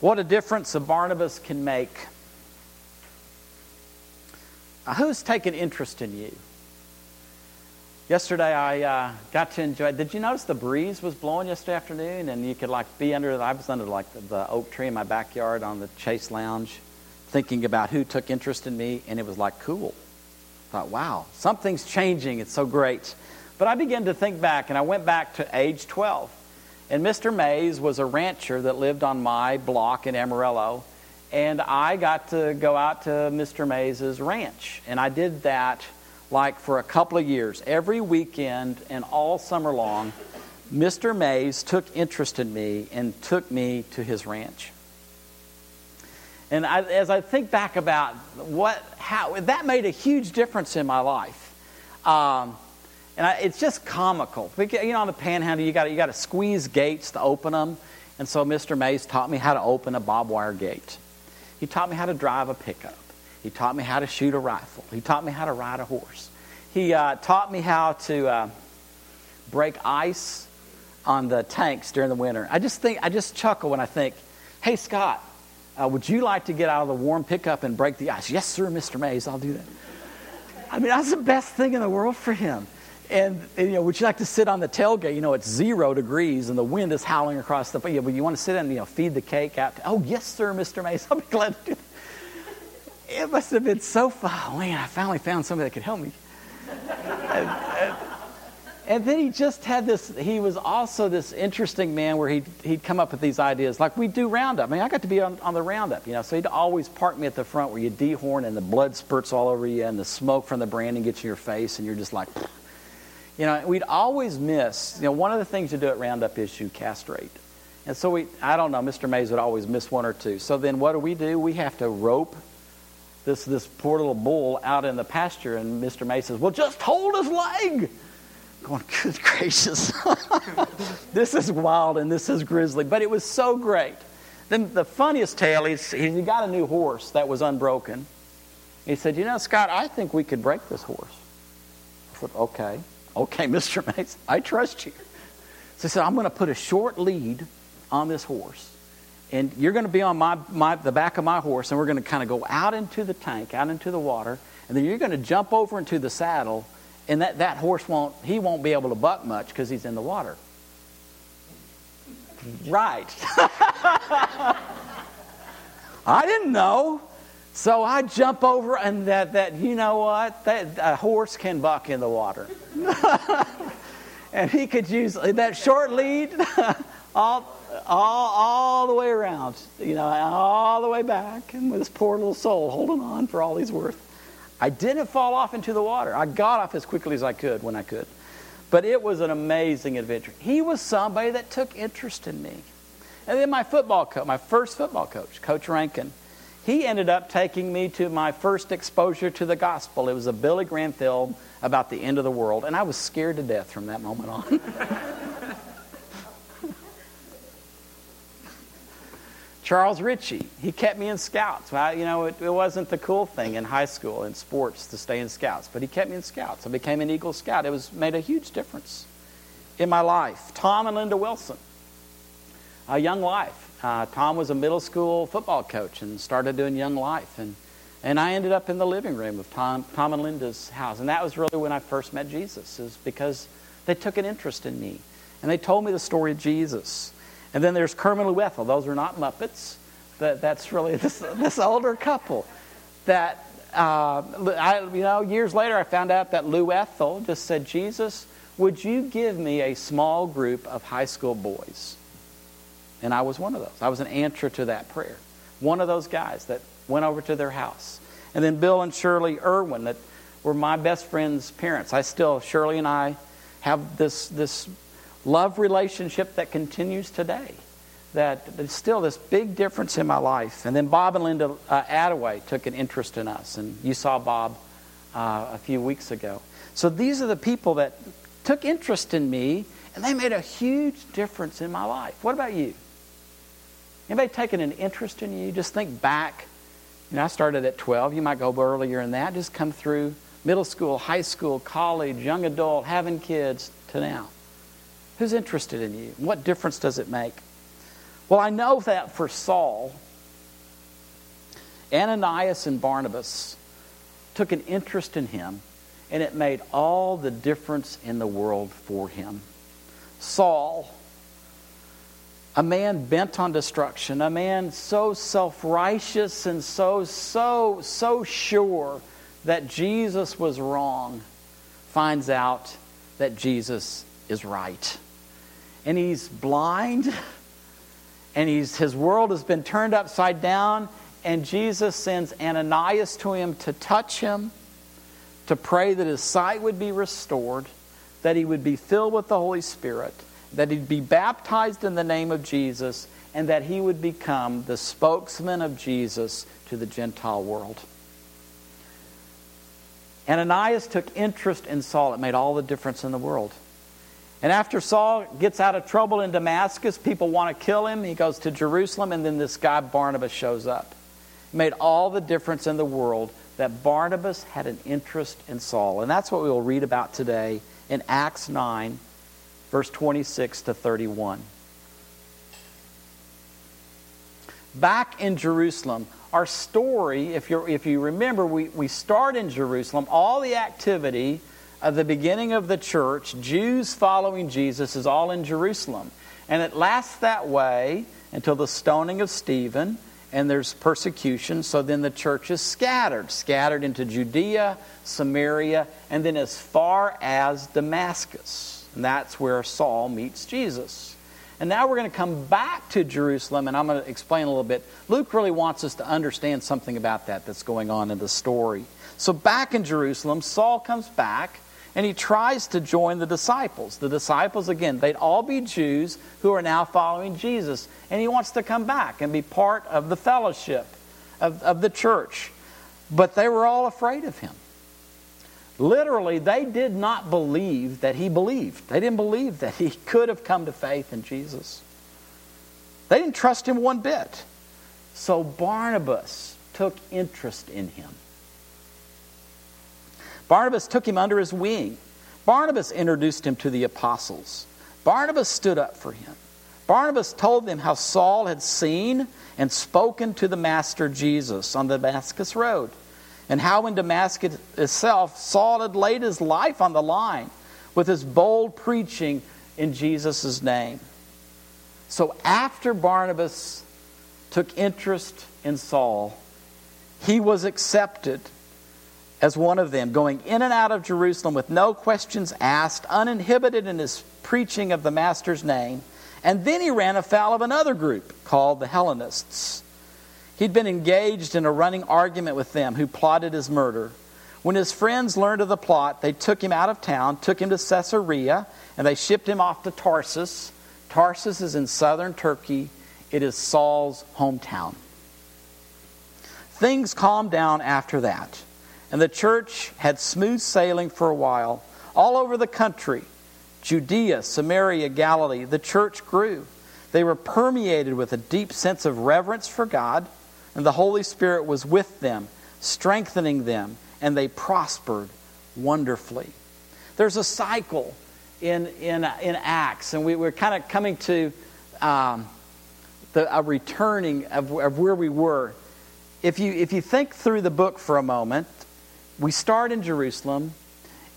What a difference a Barnabas can make. Uh, who's taken interest in you? Yesterday I uh, got to enjoy. Did you notice the breeze was blowing yesterday afternoon, and you could like be under? I was under like the, the oak tree in my backyard on the Chase Lounge, thinking about who took interest in me, and it was like cool. I thought, wow, something's changing. It's so great. But I began to think back, and I went back to age 12. And Mr. Mays was a rancher that lived on my block in Amarillo. And I got to go out to Mr. Mays's ranch. And I did that like for a couple of years. Every weekend and all summer long, Mr. Mays took interest in me and took me to his ranch. And I, as I think back about what, how, that made a huge difference in my life. Um, and I, it's just comical. You know, on the panhandle, you got you to squeeze gates to open them. And so Mr. Mays taught me how to open a barbed wire gate. He taught me how to drive a pickup. He taught me how to shoot a rifle. He taught me how to ride a horse. He uh, taught me how to uh, break ice on the tanks during the winter. I just think I just chuckle when I think, "Hey Scott, uh, would you like to get out of the warm pickup and break the ice?" Yes, sir, Mr. Mays. I'll do that. I mean, that's the best thing in the world for him. And, and, you know, would you like to sit on the tailgate? You know, it's zero degrees and the wind is howling across the. Yeah, but you want to sit and you know feed the cake out. To, oh yes, sir, Mr. Mason. I'll be glad to do that. It must have been so fun. Oh, man, I finally found somebody that could help me. and, and, and, then he just had this. He was also this interesting man where he'd he'd come up with these ideas like we do roundup. I mean, I got to be on, on the roundup, you know. So he'd always park me at the front where you dehorn and the blood spurts all over you and the smoke from the branding gets in your face and you're just like. You know, we'd always miss, you know, one of the things you do at Roundup is you castrate. And so we, I don't know, Mr. Mays would always miss one or two. So then what do we do? We have to rope this, this poor little bull out in the pasture. And Mr. Mays says, well, just hold his leg. Going, good gracious. this is wild and this is grisly. But it was so great. Then the funniest tale is he got a new horse that was unbroken. He said, you know, Scott, I think we could break this horse. I said, okay. Okay, Mr. Mason, I trust you. So he said, I'm going to put a short lead on this horse. And you're going to be on my, my, the back of my horse, and we're going to kind of go out into the tank, out into the water, and then you're going to jump over into the saddle, and that, that horse won't, he won't be able to buck much because he's in the water. Right. I didn't know. So I jump over, and that, that you know what? That, a horse can buck in the water. and he could use that short lead all, all, all the way around, you know, all the way back, and with his poor little soul holding on for all he's worth. I didn't fall off into the water. I got off as quickly as I could when I could. But it was an amazing adventure. He was somebody that took interest in me. And then my football coach, my first football coach, Coach Rankin, he ended up taking me to my first exposure to the gospel. It was a Billy Graham film about the end of the world, and I was scared to death from that moment on. Charles Ritchie, he kept me in scouts. Well, you know, it, it, wasn't the cool thing in high school in sports to stay in scouts, but he kept me in scouts. I became an Eagle Scout. It was made a huge difference in my life. Tom and Linda Wilson, a young life. Uh, Tom was a middle school football coach and started doing Young Life. And, and I ended up in the living room of Tom, Tom and Linda's house. And that was really when I first met Jesus, is because they took an interest in me. And they told me the story of Jesus. And then there's Kermit and Ethel. Those are not Muppets. That, that's really this, this older couple that, uh, I, you know, years later I found out that Lou Ethel just said, Jesus, would you give me a small group of high school boys? And I was one of those. I was an answer to that prayer. One of those guys that went over to their house. And then Bill and Shirley Irwin, that were my best friend's parents. I still, Shirley and I, have this, this love relationship that continues today. That there's still this big difference in my life. And then Bob and Linda uh, Attaway took an interest in us. And you saw Bob uh, a few weeks ago. So these are the people that took interest in me, and they made a huge difference in my life. What about you? Anybody taking an interest in you? Just think back. You know, I started at 12. You might go earlier than that. Just come through middle school, high school, college, young adult, having kids to now. Who's interested in you? What difference does it make? Well, I know that for Saul, Ananias and Barnabas took an interest in him, and it made all the difference in the world for him. Saul, a man bent on destruction, a man so self righteous and so, so, so sure that Jesus was wrong, finds out that Jesus is right. And he's blind, and he's, his world has been turned upside down, and Jesus sends Ananias to him to touch him, to pray that his sight would be restored, that he would be filled with the Holy Spirit, that he'd be baptized in the name of Jesus, and that he would become the spokesman of Jesus to the Gentile world. Ananias took interest in Saul. It made all the difference in the world. And after Saul gets out of trouble in Damascus, people want to kill him. He goes to Jerusalem, and then this guy Barnabas shows up. It made all the difference in the world that Barnabas had an interest in Saul. And that's what we will read about today in Acts 9, verse 26 to 31. Back in Jerusalem, our story, if, you if you remember, we, we start in Jerusalem. All the activity of the beginning of the church, Jews following Jesus, is all in Jerusalem. And it lasts that way until the stoning of Stephen, and there's persecution. So then the church is scattered, scattered into Judea, Samaria, and then as far as Damascus. And that's where Saul meets Jesus. And now we're going to come back to Jerusalem, and I'm going to explain a little bit. Luke really wants us to understand something about that that's going on in the story. So, back in Jerusalem, Saul comes back and he tries to join the disciples. The disciples, again, they'd all be Jews who are now following Jesus. And he wants to come back and be part of the fellowship of, of the church. But they were all afraid of him. Literally, they did not believe that he believed. They didn't believe that he could have come to faith in Jesus. They didn't trust him one bit. So Barnabas took interest in him. Barnabas took him under his wing. Barnabas introduced him to the apostles. Barnabas stood up for him. Barnabas told them how Saul had seen and spoken to the Master Jesus on the Damascus Road, and how in Damascus itself Saul had laid his life on the line with his bold preaching in Jesus' name. So after Barnabas took interest in Saul, he was accepted as one of them, going in and out of Jerusalem with no questions asked, uninhibited in his preaching of the Master's name. And then he ran afoul of another group called the Hellenists. He'd been engaged in a running argument with them who plotted his murder. When his friends learned of the plot, they took him out of town, took him to Caesarea, and they shipped him off to Tarsus. Tarsus is in southern Turkey, it is Saul's hometown. Things calmed down after that. And the church had smooth sailing for a while. All over the country, Judea, Samaria, Galilee, the church grew. They were permeated with a deep sense of reverence for God, and the Holy Spirit was with them, strengthening them, and they prospered wonderfully. There's a cycle in, in, in Acts, and we, we're kind of coming to um, the, a returning of, of where we were. If you, if you think through the book for a moment, we start in Jerusalem,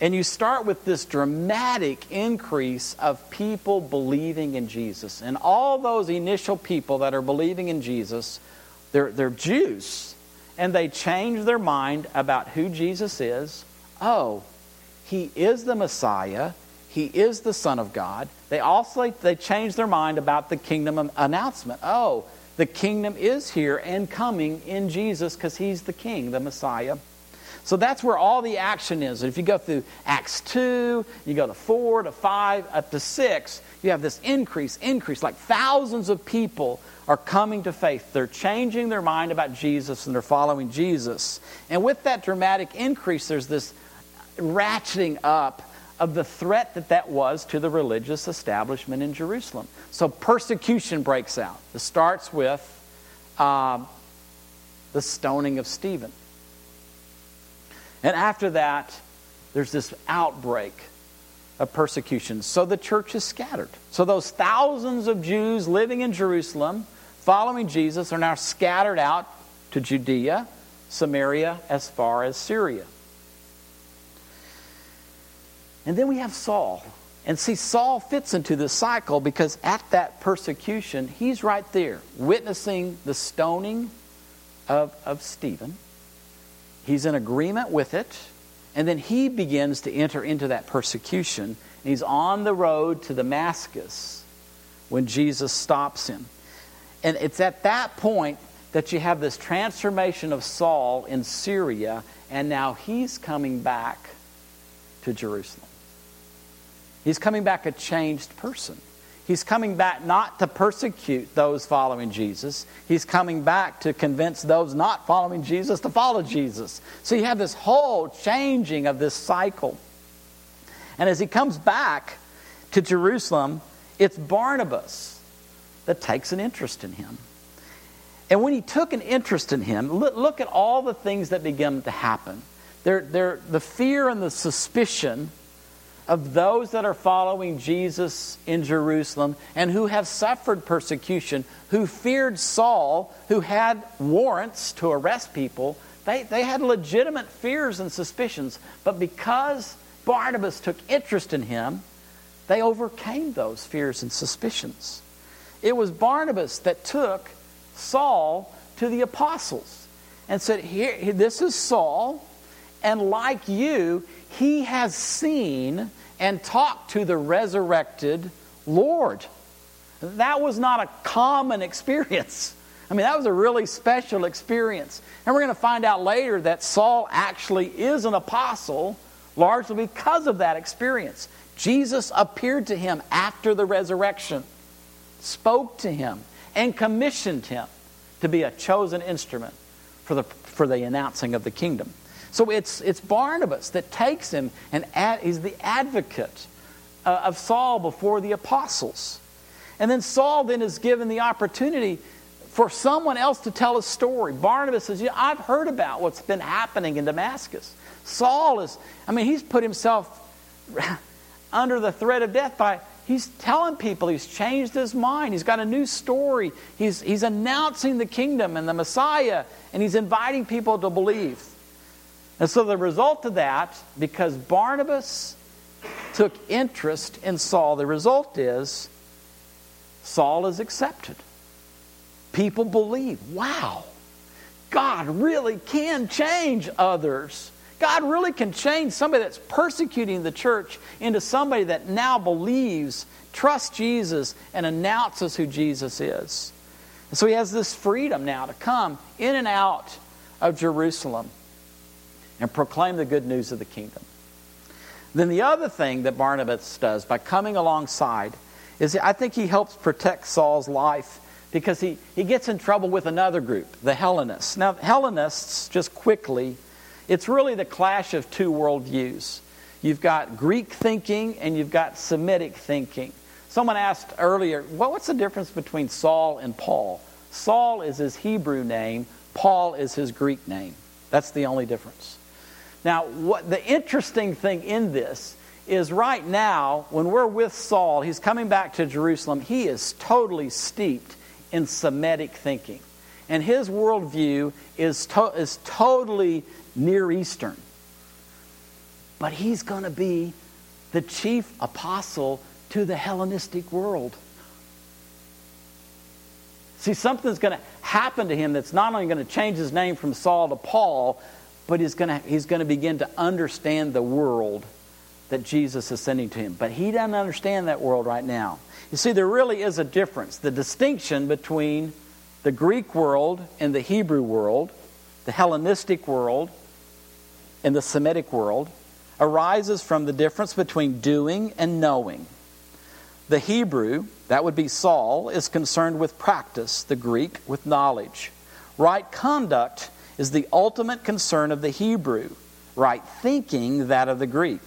and you start with this dramatic increase of people believing in Jesus. And all those initial people that are believing in Jesus, they're, they're Jews. And they change their mind about who Jesus is. Oh, he is the Messiah. He is the Son of God. They also they change their mind about the kingdom announcement. Oh, the kingdom is here and coming in Jesus because he's the king, the Messiah. So that's where all the action is. If you go through Acts 2, you go to 4, to 5, up to 6, you have this increase, increase. Like thousands of people are coming to faith. They're changing their mind about Jesus and they're following Jesus. And with that dramatic increase, there's this ratcheting up of the threat that that was to the religious establishment in Jerusalem. So persecution breaks out. It starts with uh, the stoning of Stephen. And after that, there's this outbreak of persecution. So the church is scattered. So those thousands of Jews living in Jerusalem, following Jesus, are now scattered out to Judea, Samaria, as far as Syria. And then we have Saul. And see, Saul fits into this cycle because at that persecution, he's right there, witnessing the stoning of, of Stephen. He's in agreement with it. And then he begins to enter into that persecution. And he's on the road to Damascus when Jesus stops him. And it's at that point that you have this transformation of Saul in Syria, and now he's coming back to Jerusalem. He's coming back a changed person. He's coming back not to persecute those following Jesus. He's coming back to convince those not following Jesus to follow Jesus. So you have this whole changing of this cycle. And as he comes back to Jerusalem, it's Barnabas that takes an interest in him. And when he took an interest in him, look, look at all the things that begin to happen. They're, they're, the fear and the suspicion of those that are following Jesus in Jerusalem and who have suffered persecution, who feared Saul, who had warrants to arrest people. They, they had legitimate fears and suspicions, but because Barnabas took interest in him, they overcame those fears and suspicions. It was Barnabas that took Saul to the apostles and said, Here, This is Saul, and like you, he has seen and talked to the resurrected Lord. That was not a common experience. I mean, that was a really special experience. And we're going to find out later that Saul actually is an apostle largely because of that experience. Jesus appeared to him after the resurrection, spoke to him, and commissioned him to be a chosen instrument for the, for the announcing of the kingdom. So it's, it's Barnabas that takes him and ad, he's the advocate uh, of Saul before the apostles. And then Saul then is given the opportunity for someone else to tell a story. Barnabas says, yeah, I've heard about what's been happening in Damascus. Saul is, I mean, he's put himself under the threat of death by he's telling people he's changed his mind. He's got a new story. He's, he's announcing the kingdom and the Messiah, and he's inviting people to believe. And so the result of that, because Barnabas took interest in Saul, the result is Saul is accepted. People believe, wow, God really can change others. God really can change somebody that's persecuting the church into somebody that now believes, trusts Jesus, and announces who Jesus is. And so he has this freedom now to come in and out of Jerusalem and proclaim the good news of the kingdom. Then the other thing that Barnabas does by coming alongside is I think he helps protect Saul's life because he, he gets in trouble with another group, the Hellenists. Now, Hellenists, just quickly, it's really the clash of two worldviews. You've got Greek thinking and you've got Semitic thinking. Someone asked earlier, well, what's the difference between Saul and Paul? Saul is his Hebrew name, Paul is his Greek name. That's the only difference. Now, what the interesting thing in this is right now, when we're with Saul, he's coming back to Jerusalem, he is totally steeped in Semitic thinking. And his worldview is, to, is totally Near Eastern. But he's going to be the chief apostle to the Hellenistic world. See, something's going to happen to him that's not only going to change his name from Saul to Paul, but he's going to, he's going to begin to understand the world that Jesus is sending to him. But he doesn't understand that world right now. You see, there really is a difference. The distinction between the Greek world and the Hebrew world, the Hellenistic world and the Semitic world, arises from the difference between doing and knowing. The Hebrew, that would be Saul, is concerned with practice, the Greek with knowledge. Right conduct is the ultimate concern of the Hebrew, right thinking that of the Greek.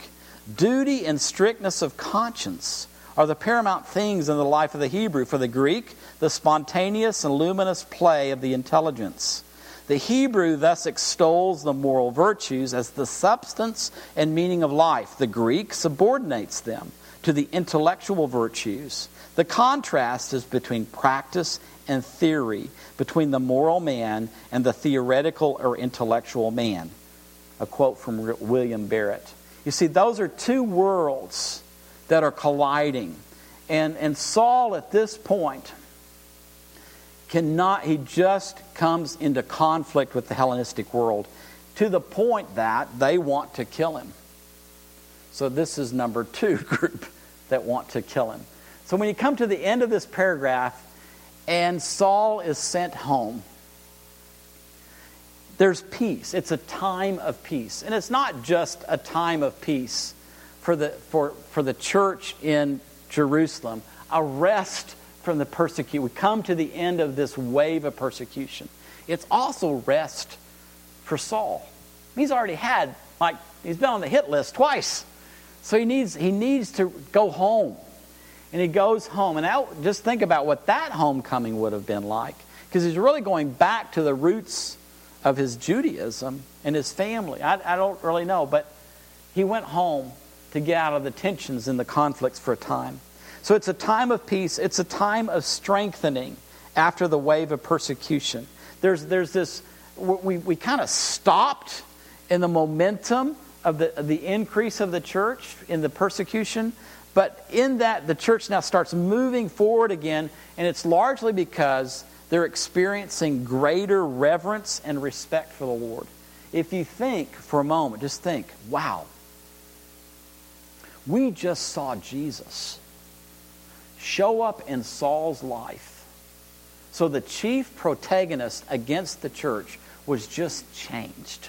Duty and strictness of conscience are the paramount things in the life of the Hebrew. For the Greek, the spontaneous and luminous play of the intelligence. The Hebrew thus extols the moral virtues as the substance and meaning of life. The Greek subordinates them to the intellectual virtues. The contrast is between practice and theory, between the moral man and the theoretical or intellectual man. A quote from William Barrett. You see, those are two worlds that are colliding. And, and Saul, at this point, cannot, he just comes into conflict with the Hellenistic world to the point that they want to kill him. So, this is number two group that want to kill him. So, when you come to the end of this paragraph, and Saul is sent home, there's peace. It's a time of peace. And it's not just a time of peace for the, for, for the church in Jerusalem, a rest from the persecution. We come to the end of this wave of persecution. It's also rest for Saul. He's already had, like, he's been on the hit list twice. So he needs, he needs to go home. And he goes home. And I, just think about what that homecoming would have been like. Because he's really going back to the roots of his Judaism and his family. I, I don't really know, but he went home to get out of the tensions and the conflicts for a time. So it's a time of peace, it's a time of strengthening after the wave of persecution. There's, there's this, we, we kind of stopped in the momentum of the, of the increase of the church in the persecution. But in that, the church now starts moving forward again, and it's largely because they're experiencing greater reverence and respect for the Lord. If you think for a moment, just think, wow, we just saw Jesus show up in Saul's life. So the chief protagonist against the church was just changed.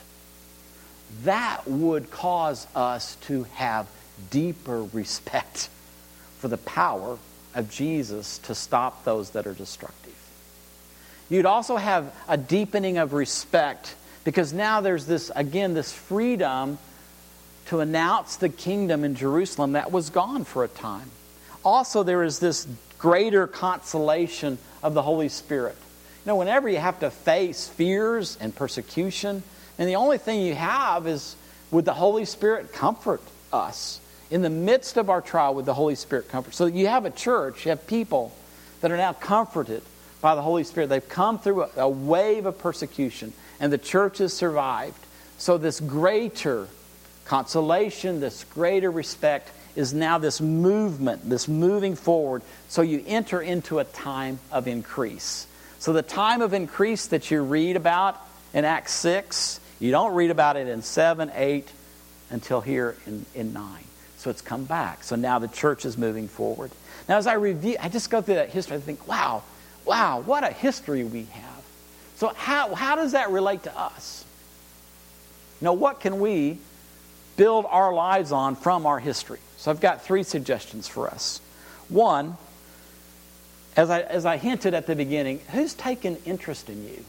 That would cause us to have deeper respect for the power of Jesus to stop those that are destructive. You'd also have a deepening of respect because now there's this, again, this freedom to announce the kingdom in Jerusalem that was gone for a time. Also, there is this greater consolation of the Holy Spirit. You know, whenever you have to face fears and persecution, and the only thing you have is would the Holy Spirit comfort us in the midst of our trial? with the Holy Spirit comfort? So you have a church, you have people that are now comforted by the Holy Spirit. They've come through a, a wave of persecution, and the church has survived. So, this greater consolation, this greater respect is now this movement, this moving forward. So, you enter into a time of increase. So, the time of increase that you read about in Acts 6, you don't read about it in 7, 8, until here in, in 9. So, it's come back. So, now the church is moving forward. Now, as I review, I just go through that history, I think, wow, Wow, what a history we have. So, how, how does that relate to us? Now, what can we build our lives on from our history? So, I've got three suggestions for us. One, as I, as I hinted at the beginning, who's taken interest in you?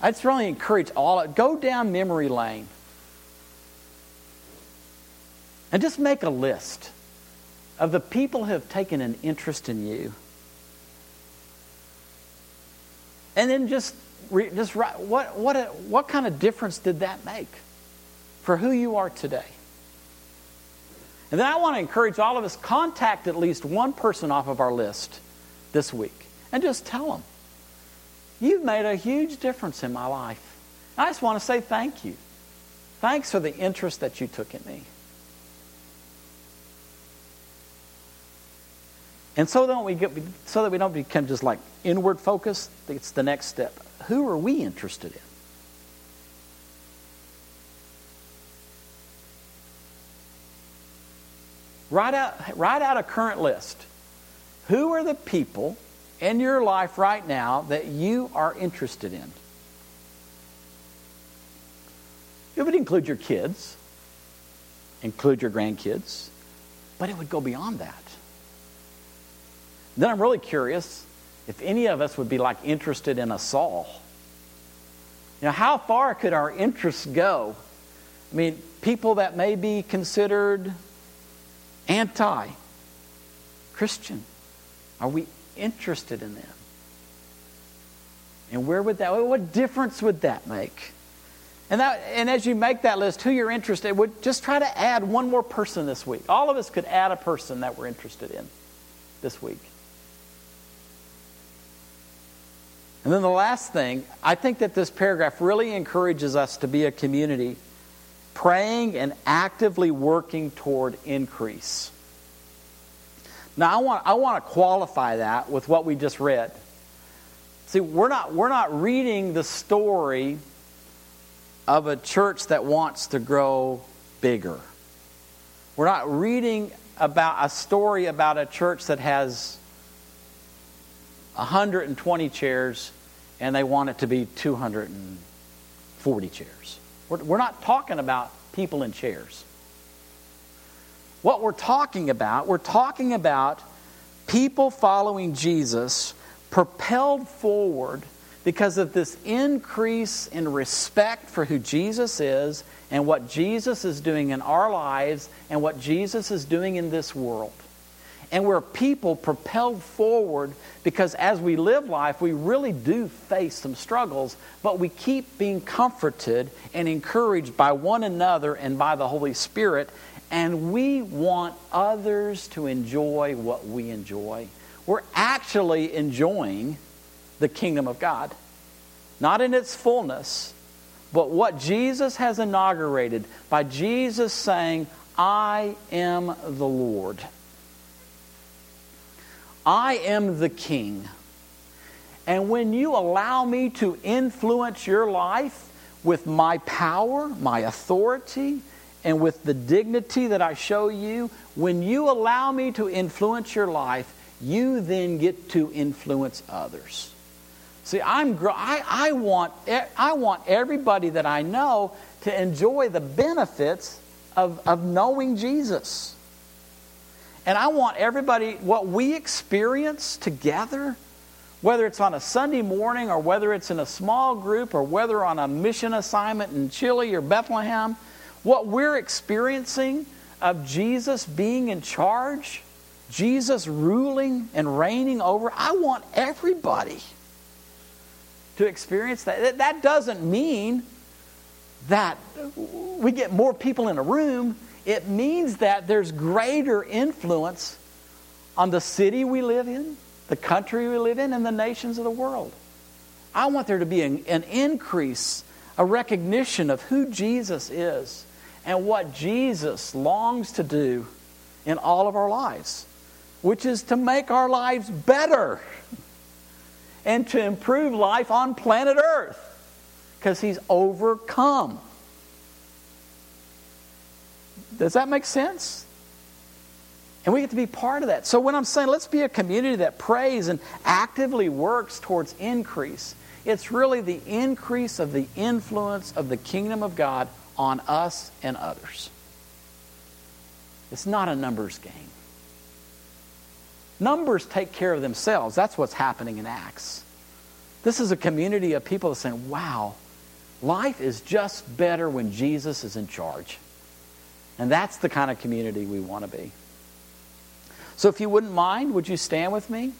I'd really encourage all of go down memory lane and just make a list of the people who have taken an interest in you. And then just, just what, what, what kind of difference did that make for who you are today? And then I want to encourage all of us contact at least one person off of our list this week and just tell them, You've made a huge difference in my life. I just want to say thank you. Thanks for the interest that you took in me. And so don't we get so that we don't become just like inward focused, it's the next step. Who are we interested in? Write out, write out a current list. Who are the people in your life right now that you are interested in? It would include your kids, include your grandkids, but it would go beyond that. Then I'm really curious if any of us would be like interested in a Saul. You know, how far could our interests go? I mean, people that may be considered anti Christian, are we interested in them? And where would that, what difference would that make? And, that, and as you make that list, who you're interested, in, would just try to add one more person this week. All of us could add a person that we're interested in this week. And then the last thing, I think that this paragraph really encourages us to be a community praying and actively working toward increase. Now, I want, I want to qualify that with what we just read. See, we're not, we're not reading the story of a church that wants to grow bigger. We're not reading about a story about a church that has 120 chairs and they want it to be 240 chairs. We're, we're not talking about people in chairs. What we're talking about, we're talking about people following Jesus propelled forward because of this increase in respect for who Jesus is and what Jesus is doing in our lives and what Jesus is doing in this world. And we're people propelled forward because as we live life, we really do face some struggles, but we keep being comforted and encouraged by one another and by the Holy Spirit. And we want others to enjoy what we enjoy we're actually enjoying the kingdom of God. Not in its fullness, but what Jesus has inaugurated by Jesus saying, I am the Lord. I am the King. And when you allow me to influence your life with my power, my authority, and with the dignity that I show you, when you allow me to influence your life, you then get to influence others. See, I'm, I, I, want, I want everybody that I know to enjoy the benefits of, of knowing Jesus. And I want everybody, what we experience together, whether it's on a Sunday morning or whether it's in a small group or whether on a mission assignment in Chile or Bethlehem, what we're experiencing of Jesus being in charge Jesus ruling and reigning over, I want everybody to experience that. That doesn't mean that we get more people in a room. It means that there's greater influence on the city we live in, the country we live in, and the nations of the world. I want there to be an, an increase, a recognition of who Jesus is and what Jesus longs to do in all of our lives which is to make our lives better and to improve life on planet Earth because He's overcome. Does that make sense? And we get to be part of that. So when I'm saying let's be a community that prays and actively works towards increase, it's really the increase of the influence of the kingdom of God on us and others. It's not a numbers game. Numbers take care of themselves. That's what's happening in Acts. This is a community of people that saying, wow, life is just better when Jesus is in charge. And that's the kind of community we want to be. So if you wouldn't mind, would you stand with me?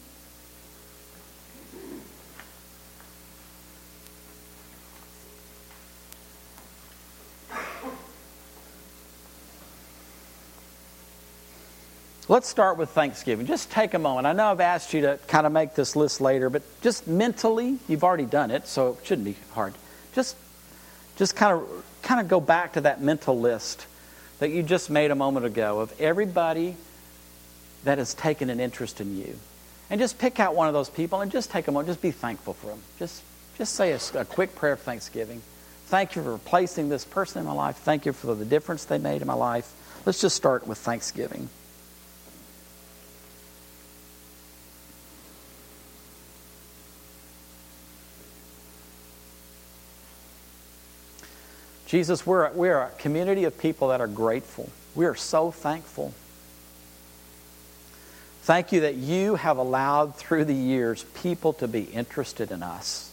Let's start with Thanksgiving. Just take a moment. I know I've asked you to kind of make this list later, but just mentally, you've already done it, so it shouldn't be hard. Just, just kind of, kind of go back to that mental list that you just made a moment ago of everybody that has taken an interest in you, and just pick out one of those people and just take a moment. Just be thankful for them. Just, just say a, a quick prayer of thanksgiving. Thank you for replacing this person in my life. Thank you for the difference they made in my life. Let's just start with thanksgiving. Jesus, we're, we're a community of people that are grateful. We are so thankful. Thank you that you have allowed through the years people to be interested in us.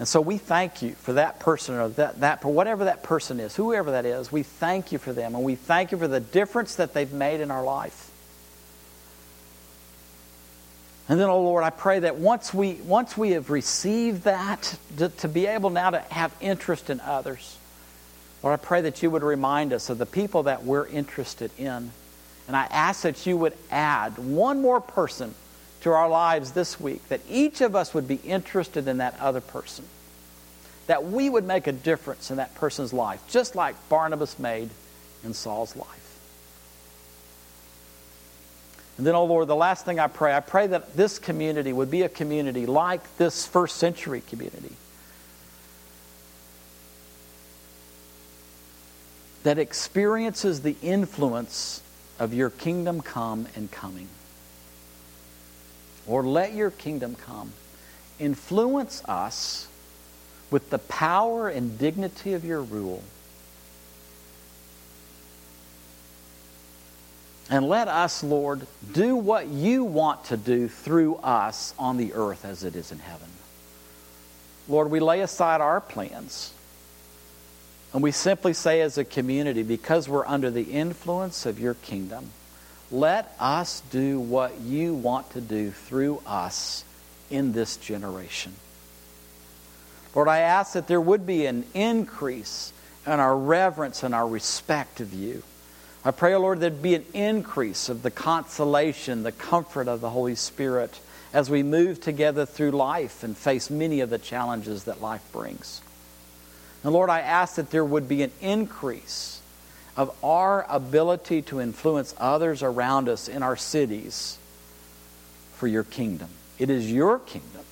And so we thank you for that person or that, that for whatever that person is, whoever that is, we thank you for them and we thank you for the difference that they've made in our life. And then, oh Lord, I pray that once we, once we have received that, to, to be able now to have interest in others, Lord, I pray that you would remind us of the people that we're interested in. And I ask that you would add one more person to our lives this week, that each of us would be interested in that other person, that we would make a difference in that person's life, just like Barnabas made in Saul's life. And then, oh Lord, the last thing I pray, I pray that this community would be a community like this first century community. That experiences the influence of your kingdom come and coming. Or let your kingdom come. Influence us with the power and dignity of your rule. And let us, Lord, do what you want to do through us on the earth as it is in heaven. Lord, we lay aside our plans. And we simply say as a community, because we're under the influence of your kingdom, let us do what you want to do through us in this generation. Lord, I ask that there would be an increase in our reverence and our respect of you. I pray, O Lord, there'd be an increase of the consolation, the comfort of the Holy Spirit as we move together through life and face many of the challenges that life brings. And Lord, I ask that there would be an increase of our ability to influence others around us in our cities for your kingdom. It is your kingdom,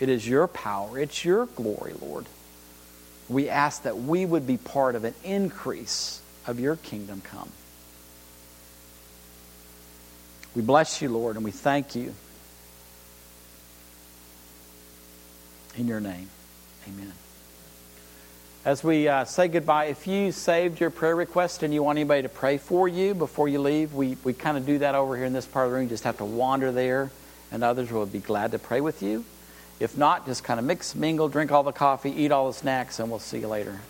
it is your power, it's your glory, Lord. We ask that we would be part of an increase of your kingdom come. We bless you, Lord, and we thank you. In your name, amen. As we uh, say goodbye, if you saved your prayer request and you want anybody to pray for you before you leave, we, we kind of do that over here in this part of the room. You just have to wander there, and others will be glad to pray with you. If not, just kind of mix, mingle, drink all the coffee, eat all the snacks, and we'll see you later.